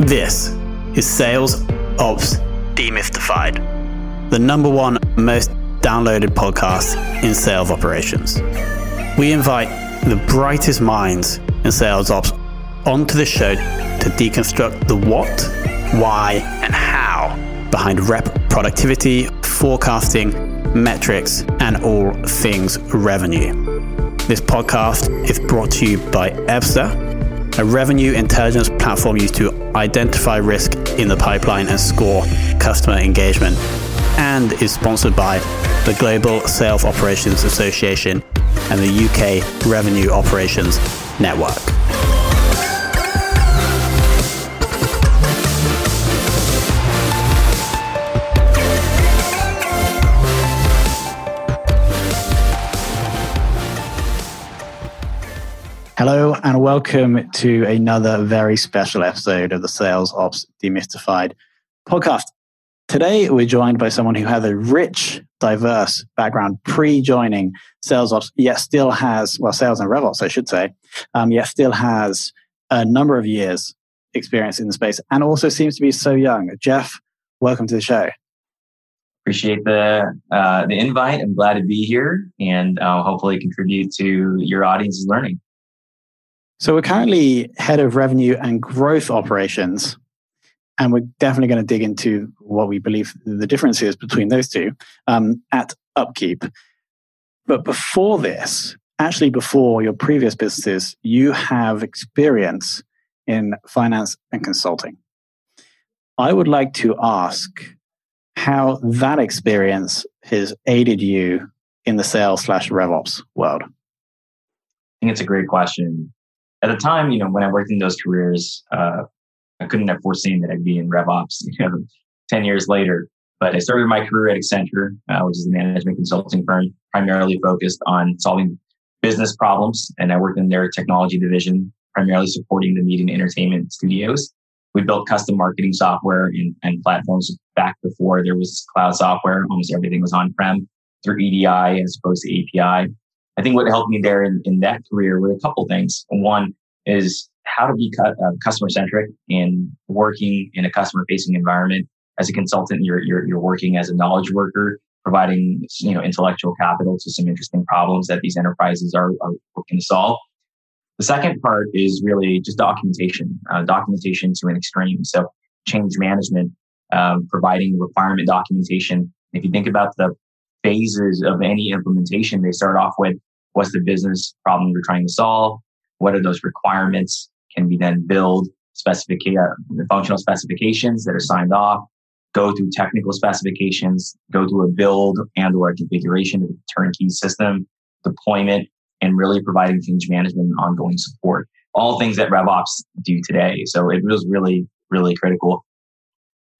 This is Sales Ops Demystified, the number one most downloaded podcast in sales operations. We invite the brightest minds in sales ops onto the show to deconstruct the what, why, and how behind rep productivity, forecasting, metrics, and all things revenue. This podcast is brought to you by Ebsta a revenue intelligence platform used to identify risk in the pipeline and score customer engagement, and is sponsored by the Global Sales Operations Association and the UK Revenue Operations Network. Hello and welcome to another very special episode of the Sales Ops Demystified podcast. Today, we're joined by someone who has a rich, diverse background pre joining Sales Ops, yet still has, well, sales and RevOps, I should say, um, yet still has a number of years experience in the space and also seems to be so young. Jeff, welcome to the show. Appreciate the uh, the invite. I'm glad to be here and uh, hopefully contribute to your audience's learning. So we're currently head of revenue and growth operations. And we're definitely going to dig into what we believe the difference is between those two um, at Upkeep. But before this, actually before your previous businesses, you have experience in finance and consulting. I would like to ask how that experience has aided you in the sales slash RevOps world. I think it's a great question at the time, you know, when I worked in those careers, uh, I couldn't have foreseen that I'd be in RevOps, you know, 10 years later. But I started my career at Accenture, uh, which is a management consulting firm primarily focused on solving business problems. And I worked in their technology division, primarily supporting the media and entertainment studios. We built custom marketing software and, and platforms back before there was cloud software. Almost everything was on prem through EDI as opposed to API. I think what helped me there in, in that career were a couple things. One is how to be uh, customer centric and working in a customer facing environment. As a consultant, you're, you're, you're working as a knowledge worker, providing, you know, intellectual capital to some interesting problems that these enterprises are, are looking to solve. The second part is really just documentation, uh, documentation to an extreme. So change management, um, providing requirement documentation. If you think about the phases of any implementation, they start off with what's the business problem you're trying to solve? What are those requirements? Can we then build specific uh, functional specifications that are signed off? Go through technical specifications, go through a build and or a configuration of a turnkey system, deployment, and really providing change management and ongoing support. All things that RevOps do today. So it was really, really critical.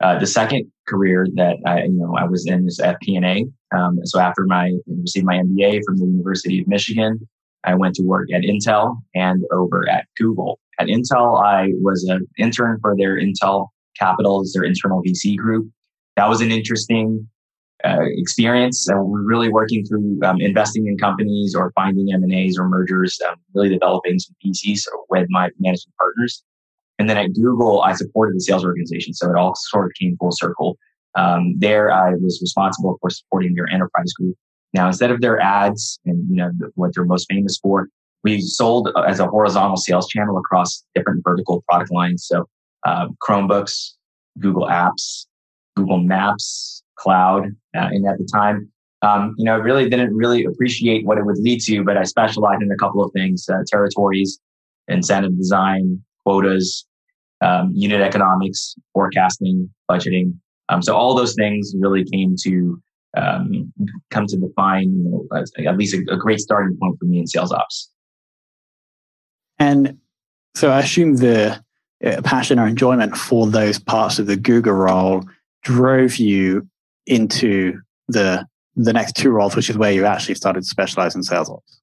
Uh, the second career that I, you know, I was in is FP&A. Um, so after my received my MBA from the University of Michigan, I went to work at Intel and over at Google. At Intel, I was an intern for their Intel Capital, is their internal VC group. That was an interesting uh, experience. And we're really working through um, investing in companies or finding M&As or mergers, um, really developing some PCs with my managing partners. And then at Google, I supported the sales organization. So it all sort of came full circle. Um, there, I was responsible for supporting their enterprise group. Now, instead of their ads and you know what they're most famous for, we sold as a horizontal sales channel across different vertical product lines. So uh, Chromebooks, Google Apps, Google Maps, Cloud. Uh, and at the time, um, you know, I really didn't really appreciate what it would lead to, but I specialized in a couple of things: uh, territories, incentive design, quotas, um, unit economics, forecasting, budgeting. Um, so all those things really came to um, come to define you know, at least a, a great starting point for me in sales ops. And so I assume the uh, passion or enjoyment for those parts of the Google role drove you into the the next two roles, which is where you actually started to specialize in sales ops.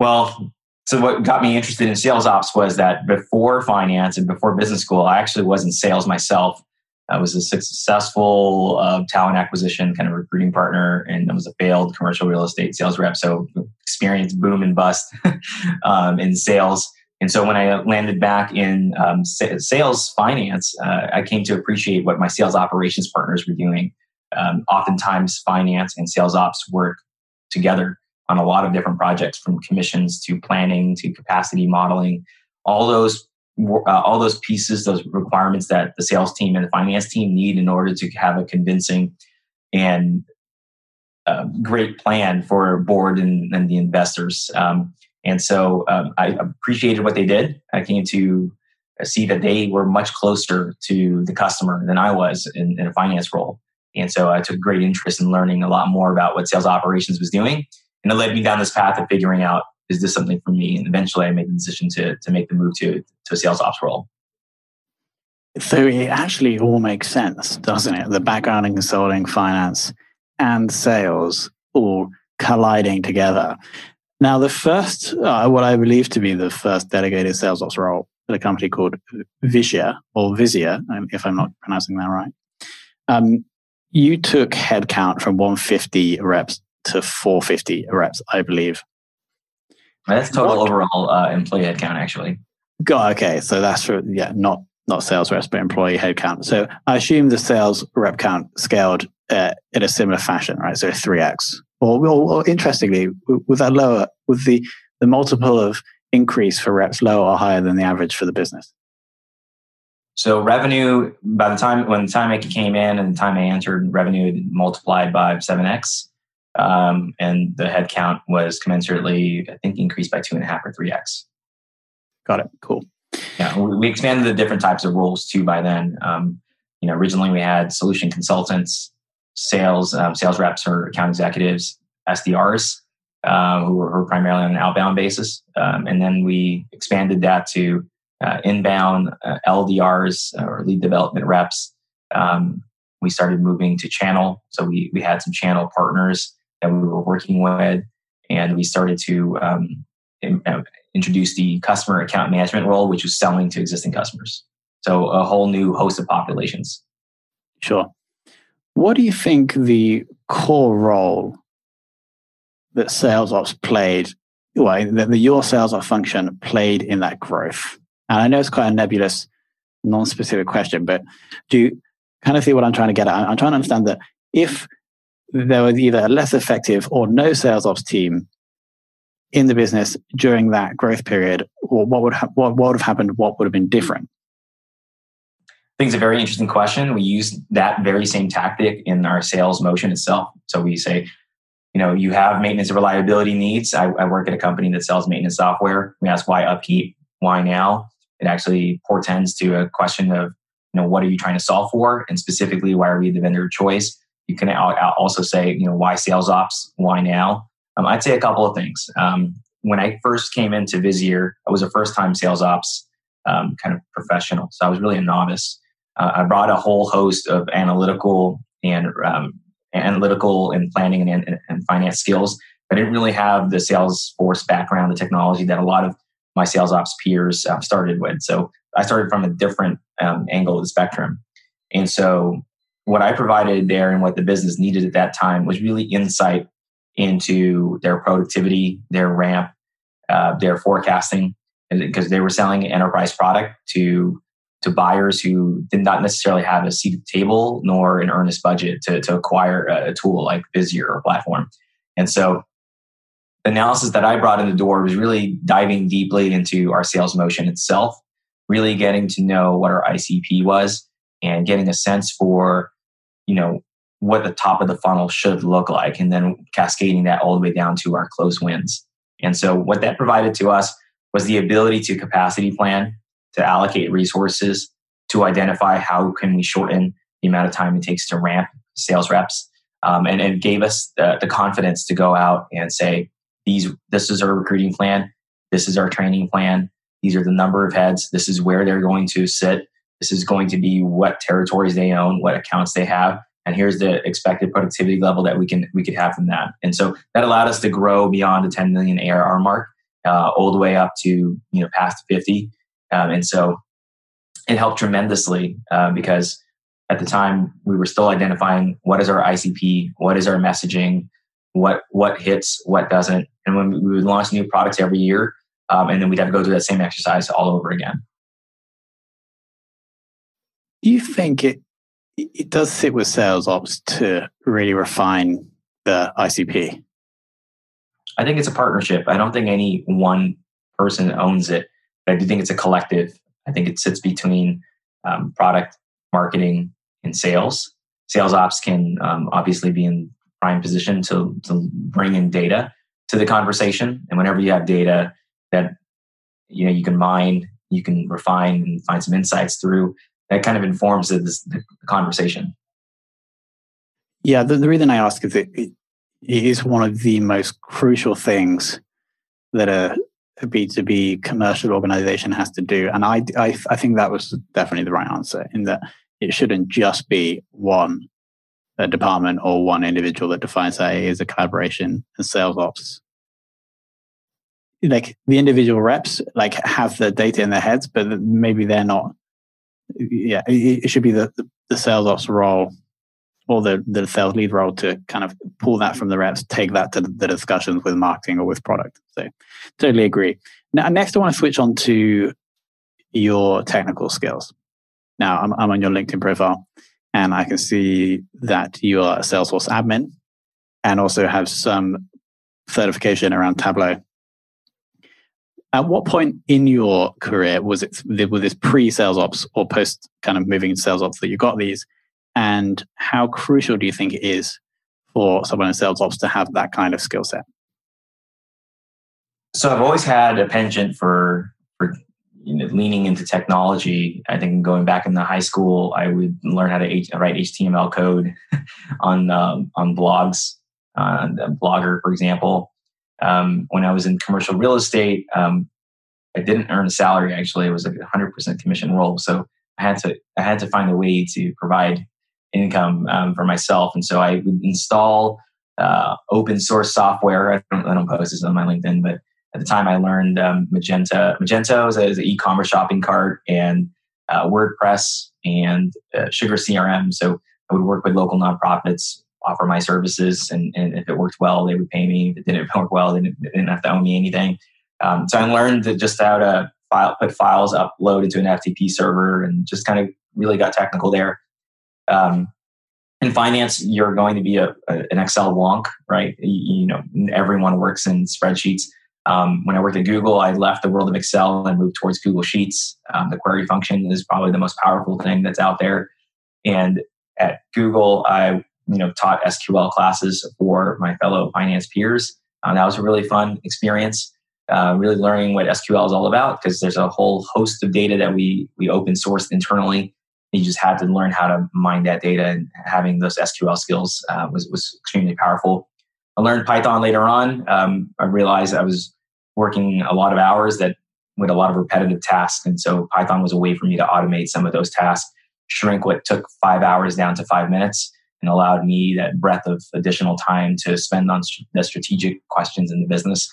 Well, so what got me interested in sales ops was that before finance and before business school, I actually was in sales myself. I was a successful uh, talent acquisition kind of recruiting partner, and I was a failed commercial real estate sales rep. So experience boom and bust um, in sales. And so when I landed back in um, sales finance, uh, I came to appreciate what my sales operations partners were doing. Um, oftentimes, finance and sales ops work together on a lot of different projects, from commissions to planning to capacity modeling. All those uh, all those pieces, those requirements that the sales team and the finance team need in order to have a convincing and uh, great plan for board and, and the investors. Um, and so um, I appreciated what they did. I came to see that they were much closer to the customer than I was in, in a finance role. And so I took great interest in learning a lot more about what sales operations was doing. And it led me down this path of figuring out is this something for me? And eventually I made the decision to, to make the move to, to a sales ops role. So it actually all makes sense, doesn't it? The background in consulting, finance, and sales all colliding together. Now, the first, uh, what I believe to be the first delegated sales ops role at a company called Visia or Visia, um, if I'm not pronouncing that right. Um, you took headcount from 150 reps to 450 reps, I believe. That's total what? overall uh, employee headcount, actually. God, okay, so that's for yeah, not not sales reps, but employee headcount. So I assume the sales rep count scaled uh, in a similar fashion, right? So three x or, or, or interestingly, with that lower, with the, the multiple of increase for reps lower or higher than the average for the business? So revenue, by the time when the time I came in and the time I entered, revenue multiplied by seven x, um, and the headcount was commensurately, I think, increased by two and a half or three x. Got it. Cool. Yeah, we expanded the different types of roles too. By then, um, you know, originally we had solution consultants, sales um, sales reps or account executives, SDRs, um, who, were, who, were, primarily on an outbound basis, um, and then we expanded that to uh, inbound uh, LDRs uh, or lead development reps. Um, we started moving to channel, so we we had some channel partners that we were working with, and we started to um, uh, introduce the customer account management role, which was selling to existing customers. So a whole new host of populations. Sure. What do you think the core role that sales ops played, well, that the your sales ops function played in that growth? And I know it's quite a nebulous, non-specific question, but do you kind of see what I'm trying to get at? I'm trying to understand that if there was either a less effective or no sales ops team in the business during that growth period, or what would ha- what, would have happened? What would have been different? I think it's a very interesting question. We use that very same tactic in our sales motion itself. So we say, you know, you have maintenance and reliability needs. I, I work at a company that sells maintenance software. We ask why upkeep, why now? It actually portends to a question of, you know, what are you trying to solve for? And specifically, why are we the vendor of choice? You can also say, you know, why sales ops? Why now? Um, I'd say a couple of things. Um, when I first came into Visier, I was a first time sales ops um, kind of professional. So I was really a novice uh, I brought a whole host of analytical and um, analytical and planning and, and, and, finance skills. I didn't really have the Salesforce background, the technology that a lot of my sales ops peers uh, started with. So I started from a different um, angle of the spectrum. And so what I provided there and what the business needed at that time was really insight into their productivity, their ramp, uh, their forecasting, because they were selling an enterprise product to to buyers who did not necessarily have a seat at the table nor an earnest budget to, to acquire a tool like Visier or platform. And so the analysis that I brought in the door was really diving deeply into our sales motion itself, really getting to know what our ICP was and getting a sense for, you know, what the top of the funnel should look like, and then cascading that all the way down to our close wins. And so what that provided to us was the ability to capacity plan to allocate resources to identify how can we shorten the amount of time it takes to ramp sales reps um, and, and gave us the, the confidence to go out and say, these, this is our recruiting plan. This is our training plan. These are the number of heads. This is where they're going to sit. This is going to be what territories they own, what accounts they have, and here's the expected productivity level that we can we could have from that. And so that allowed us to grow beyond the 10 million ARR mark, uh, all the way up to you know past 50. Um, and so it helped tremendously uh, because at the time we were still identifying what is our ICP, what is our messaging, what what hits, what doesn't, and when we would launch new products every year, um, and then we'd have to go through that same exercise all over again. You think it it does sit with sales ops to really refine the ICP? I think it's a partnership. I don't think any one person owns it, but I do think it's a collective. I think it sits between um, product, marketing, and sales. Sales ops can um, obviously be in prime position to, to bring in data to the conversation. And whenever you have data that you know you can mine, you can refine and find some insights through, that kind of informs the, the conversation. Yeah, the, the, reason I ask is it, it is one of the most crucial things that a, a B2B commercial organization has to do. And I, I, I think that was definitely the right answer in that it shouldn't just be one department or one individual that defines that it is a collaboration and sales ops like the individual reps like have the data in their heads but maybe they're not yeah, it, it should be the, the, the, sales ops role or the, the sales lead role to kind of pull that from the reps, take that to the discussions with marketing or with product. So totally agree. Now, next I want to switch on to your technical skills. Now I'm, I'm on your LinkedIn profile and I can see that you are a Salesforce admin and also have some certification around Tableau. At what point in your career was it was this pre sales ops or post kind of moving sales ops that you got these? And how crucial do you think it is for someone in sales ops to have that kind of skill set? So I've always had a penchant for for you know, leaning into technology. I think going back in the high school, I would learn how to H- write HTML code on um, on blogs, uh, Blogger, for example. Um, when I was in commercial real estate, um, I didn't earn a salary. Actually, it was like a hundred percent commission role. So I had to I had to find a way to provide income um, for myself. And so I would install uh, open source software. I don't, I don't post this on my LinkedIn, but at the time I learned um, Magento. Magento is, an e-commerce shopping cart and uh, WordPress and uh, Sugar CRM. So I would work with local nonprofits offer my services, and, and if it worked well, they would pay me. If it didn't work well, they didn't, they didn't have to owe me anything. Um, so I learned just how to file, put files upload into an FTP server, and just kind of really got technical there. Um, in finance, you're going to be a, a, an Excel wonk, right? You, you, know, everyone works in spreadsheets. Um, when I worked at Google, I left the world of Excel and moved towards Google Sheets. Um, the query function is probably the most powerful thing that's out there. And at Google, I you know taught SQL classes for my fellow finance peers. Uh, that was a really fun experience. Uh, really learning what SQL is all about because there's a whole host of data that we we open sourced internally. You just had to learn how to mine that data, and having those SQL skills uh, was was extremely powerful. I learned Python later on. Um, I realized I was working a lot of hours that with a lot of repetitive tasks, and so Python was a way for me to automate some of those tasks, shrink what took five hours down to five minutes, and allowed me that breadth of additional time to spend on the strategic questions in the business.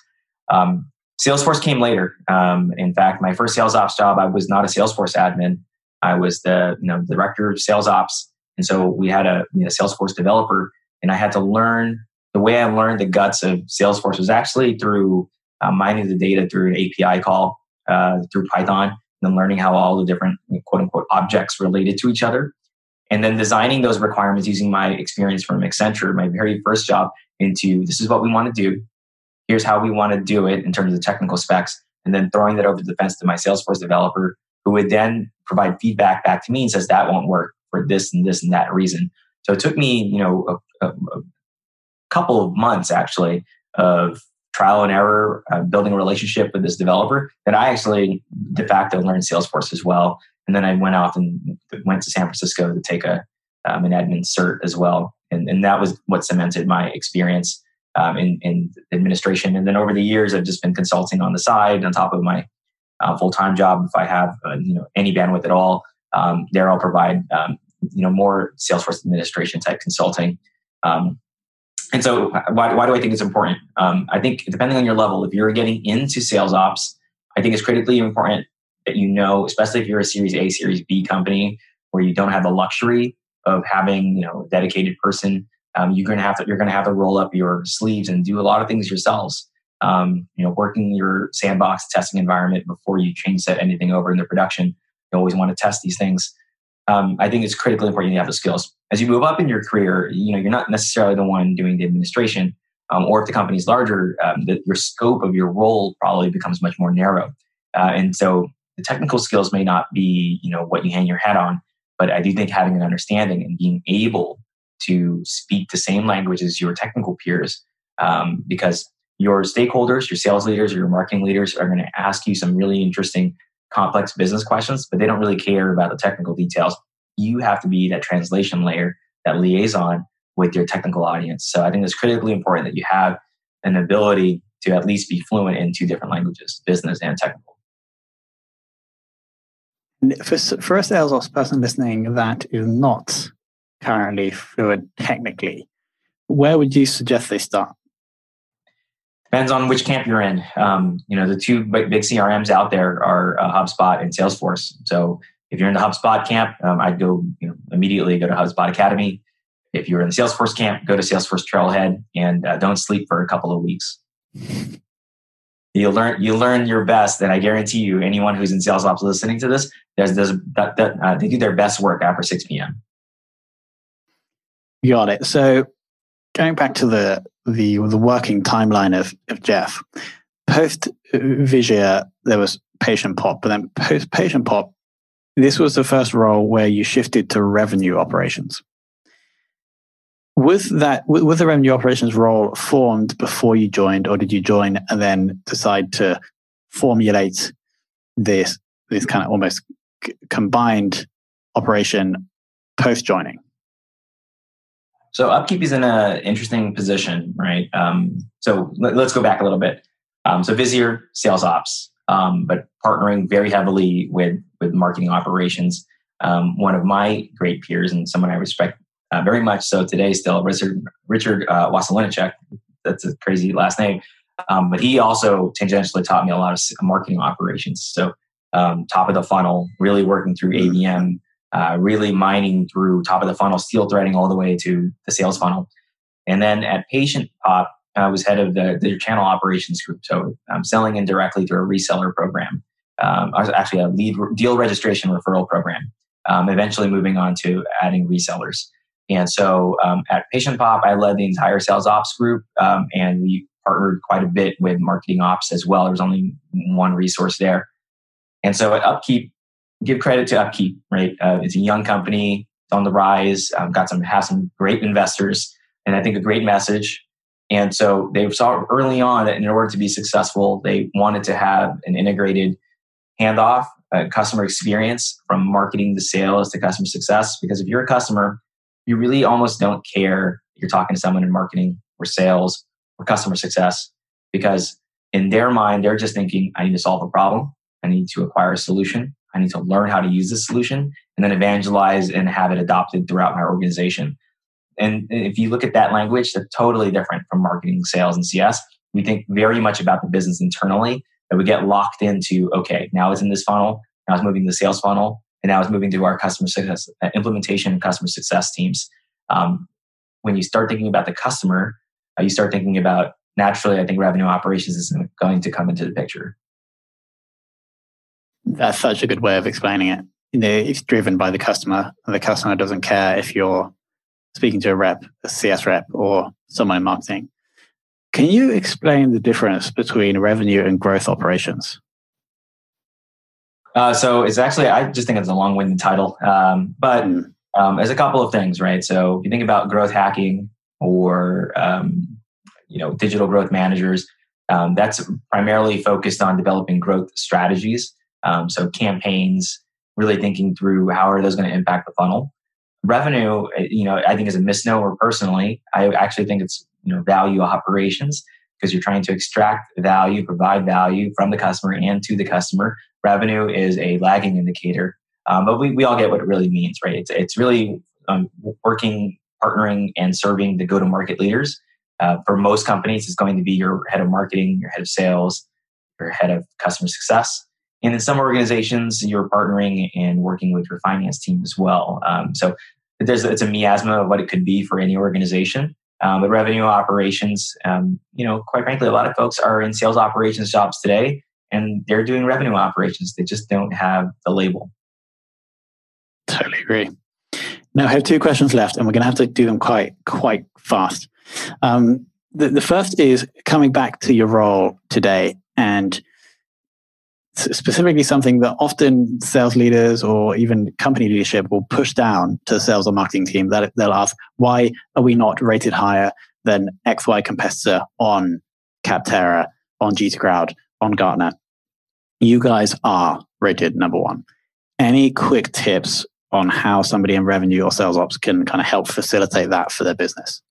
Um, Salesforce came later. Um, in fact, my first sales ops job, I was not a Salesforce admin. I was the you know director of sales ops, and so we had a you know, Salesforce developer, and I had to learn the way I learned the guts of Salesforce was actually through uh, mining the data through an API call uh, through Python, and then learning how all the different quote unquote objects related to each other and then designing those requirements using my experience from Accenture, my very first job, into this is what we want to do. Here's how we want to do it in terms of the technical specs, and then throwing that over the fence to my Salesforce developer, who would then provide feedback back to me and says that won't work for this and this and that reason. So it took me, you know, a, a, a couple of months actually of trial and error, uh, building a relationship with this developer that I actually de facto learned Salesforce as well and then I went off and went to San Francisco to take a um, an admin cert as well. And, and that was what cemented my experience um, in, in administration. And then over the years, I've just been consulting on the side on top of my uh, full time job. If I have uh, you know any bandwidth at all, um, there I'll provide um, you know more Salesforce administration type consulting. Um, and so, why, why do I think it's important? Um, I think depending on your level, if you're getting into sales ops, I think it's critically important that you know, especially if you're a Series A, Series B company, where you don't have the luxury of having you know a dedicated person. Um, you're gonna have to you're gonna have to roll up your sleeves and do a lot of things yourselves. Um, you know, working your sandbox testing environment before you change set anything over into production. You always want to test these things. Um, I think it's critically important you have the skills. As you move up in your career, you know you're not necessarily the one doing the administration, um, or if the company's larger, um, the, your scope of your role probably becomes much more narrow. Uh, and so the technical skills may not be you know what you hang your hat on, but I do think having an understanding and being able to speak the same language as your technical peers, um, because your stakeholders, your sales leaders, or your marketing leaders are going to ask you some really interesting, complex business questions, but they don't really care about the technical details. You have to be that translation layer, that liaison with your technical audience. So I think it's critically important that you have an ability to at least be fluent in two different languages, business and technical. For, for a sales ops person listening that is not currently fluent technically, where would you suggest they start? Depends on which camp you're in. Um, you know, the two big, big CRMs out there are uh, HubSpot and Salesforce. So if you're in the HubSpot camp, um, I'd go you know, immediately go to HubSpot Academy. If you're in the Salesforce camp, go to Salesforce Trailhead and uh, don't sleep for a couple of weeks. You learn you learn your best, and I guarantee you, anyone who's in sales ops listening to this, there's, that, that uh, they do their best work after 6 p.m. Got it. So going back to the the the working timeline of, of Jeff, post Vigia there was Patient Pop, but then post Patient Pop, this was the first role where you shifted to revenue operations. Was that was the revenue operations role formed before you joined, or did you join and then decide to formulate this this kind of almost c- combined operation post joining? So upkeep is in an interesting position, right? Um, so let, us go back a little bit. Um, so Visier, sales ops, um, but partnering very heavily with with marketing operations. Um, one of my great peers and someone I respect uh, very much so today, still Richard Richard uh, That's a crazy last name, um, but he also tangentially taught me a lot of marketing operations. So um, top of the funnel, really working through ABM uh, really mining through top of the funnel, steel threading all the way to the sales funnel. And then at Patient Pop, I was head of the, the channel operations group. So I'm selling indirectly through a reseller program. Um, I was actually a lead deal registration referral program. Um, eventually moving on to adding resellers. And so um, at Patient Pop, I led the entire sales ops group, um, and we partnered quite a bit with marketing ops as well. There was only one resource there. And so at Upkeep, give credit to Upkeep, right? Uh, it's a young company, on the rise, um, got some have some great investors, and I think a great message. And so they saw early on that in order to be successful, they wanted to have an integrated handoff, uh, customer experience from marketing to sales to customer success. Because if you're a customer, you really almost don't care you're talking to someone in marketing or sales or customer success because in their mind, they're just thinking, I need to solve a problem. I need to acquire a solution. I need to learn how to use this solution and then evangelize and have it adopted throughout my organization. And if you look at that language, they're totally different from marketing, sales, and CS. We think very much about the business internally that we get locked into, okay, now it's in this funnel, now it's moving to the sales funnel, and now it's moving to our customer success uh, implementation and customer success teams. Um, when you start thinking about the customer, uh, you start thinking about naturally, I think revenue operations is going to come into the picture. That's such a good way of explaining it. You know, it's driven by the customer, and the customer doesn't care if you're speaking to a rep, a CS rep, or someone in marketing. Can you explain the difference between revenue and growth operations? Uh, so it's actually, I just think it's a long-winded title, um, but mm. um, there's a couple of things, right? So if you think about growth hacking or um, you know digital growth managers, um, that's primarily focused on developing growth strategies. Um, so campaigns, really thinking through how are those going to impact the funnel. revenue, uh, you know, I think is a misnomer personally. I actually think it's, you know, value operations because you're trying to extract value, provide value from the customer and to the customer. Revenue is a lagging indicator, um, but we, we all get what it really means, right? It's, it's really um, working, partnering, and serving the go to market leaders. Uh, for most companies, it's going to be your head of marketing, your head of sales, your head of customer success. And in some organizations, you're partnering and working with your finance team as well. Um, so there's it's a miasma of what it could be for any organization. Um, revenue operations, um, you know, quite frankly, a lot of folks are in sales operations jobs today, and they're doing revenue operations. They just don't have the label. Totally agree. Now I have two questions left, and we're going to have to do them quite quite fast. Um, the, the first is coming back to your role today, and specifically something that often sales leaders or even company leadership will push down to the sales or marketing team that they'll ask why are we not rated higher than xy competitor on capterra on G2 crowd on gartner? You guys are rated number one. Any quick tips on how somebody in revenue or sales ops can kind of help facilitate that for their business?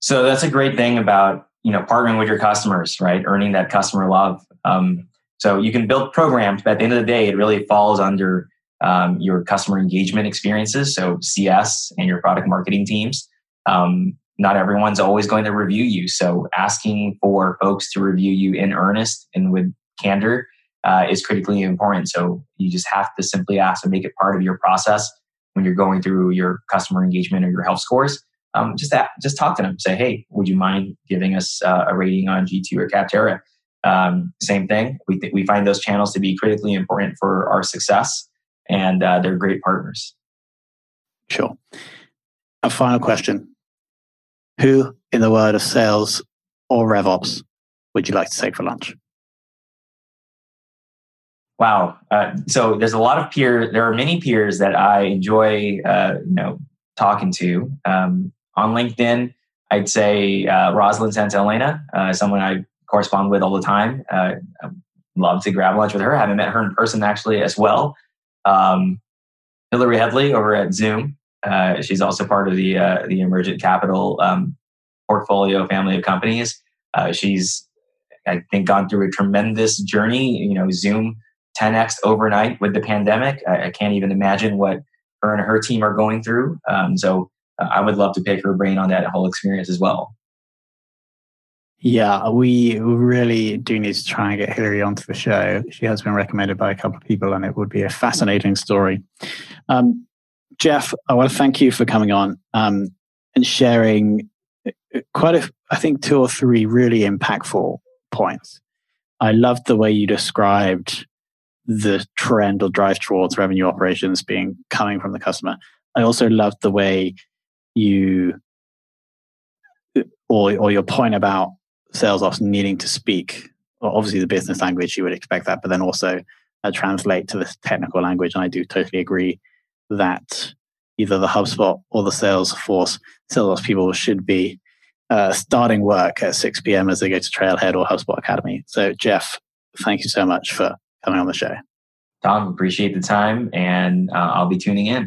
So that's a great thing about you know partnering with your customers right? Earning that customer love. Um, so you can build programs but at the end of the day it really falls under um, your customer engagement experiences. So cs and your product marketing teams um, not everyone's always going to review you. So asking for folks to review you in earnest and with candor uh, is critically important. So you just have to simply ask and make it part of your process when you're going through your customer engagement or your health scores um, just that, just talk to them. Say, hey, would you mind giving us uh, a rating on G2 or Capterra? Um, same thing. We th- we find those channels to be critically important for our success, and uh, they're great partners. Sure. A final question: Who in the world of sales or RevOps would you like to take for lunch? Wow. Uh, so there's a lot of peers. There are many peers that I enjoy, uh, you know, talking to. Um, on LinkedIn, I'd say uh, Rosalyn Santa Elena, uh, someone I correspond with all the time. Uh, I'd love to grab lunch with her. I haven't met her in person actually as well. Um, Hilary Headlee over at Zoom. Uh, she's also part of the uh, the Emergence Capital um, portfolio family of companies. Uh, she's, I think, gone through a tremendous journey. You know, Zoom 10x overnight with the pandemic. I, I can't even imagine what her and her team are going through. Um, so I would love to pick her brain on that whole experience as well. Yeah, we really do need to try and get Hilary onto the show. She has been recommended by a couple of people, and it would be a fascinating story. Um, Jeff, I want to thank you for coming on um, and sharing uh, quite a, I think, two or three really impactful points. I loved the way you described the trend or drive towards revenue operations being coming from the customer. I also loved the way you or or your point about sales ops needing to speak well, obviously the business language you would expect that but then also uh, translate to the technical language. And i do totally agree that either the hubspot or the salesforce sales ops people should be uh, starting work at 6 p.m as they go to trailhead or hubspot academy. So jeff thank you so much for coming on the show. Tom appreciate the time and uh, i'll be tuning in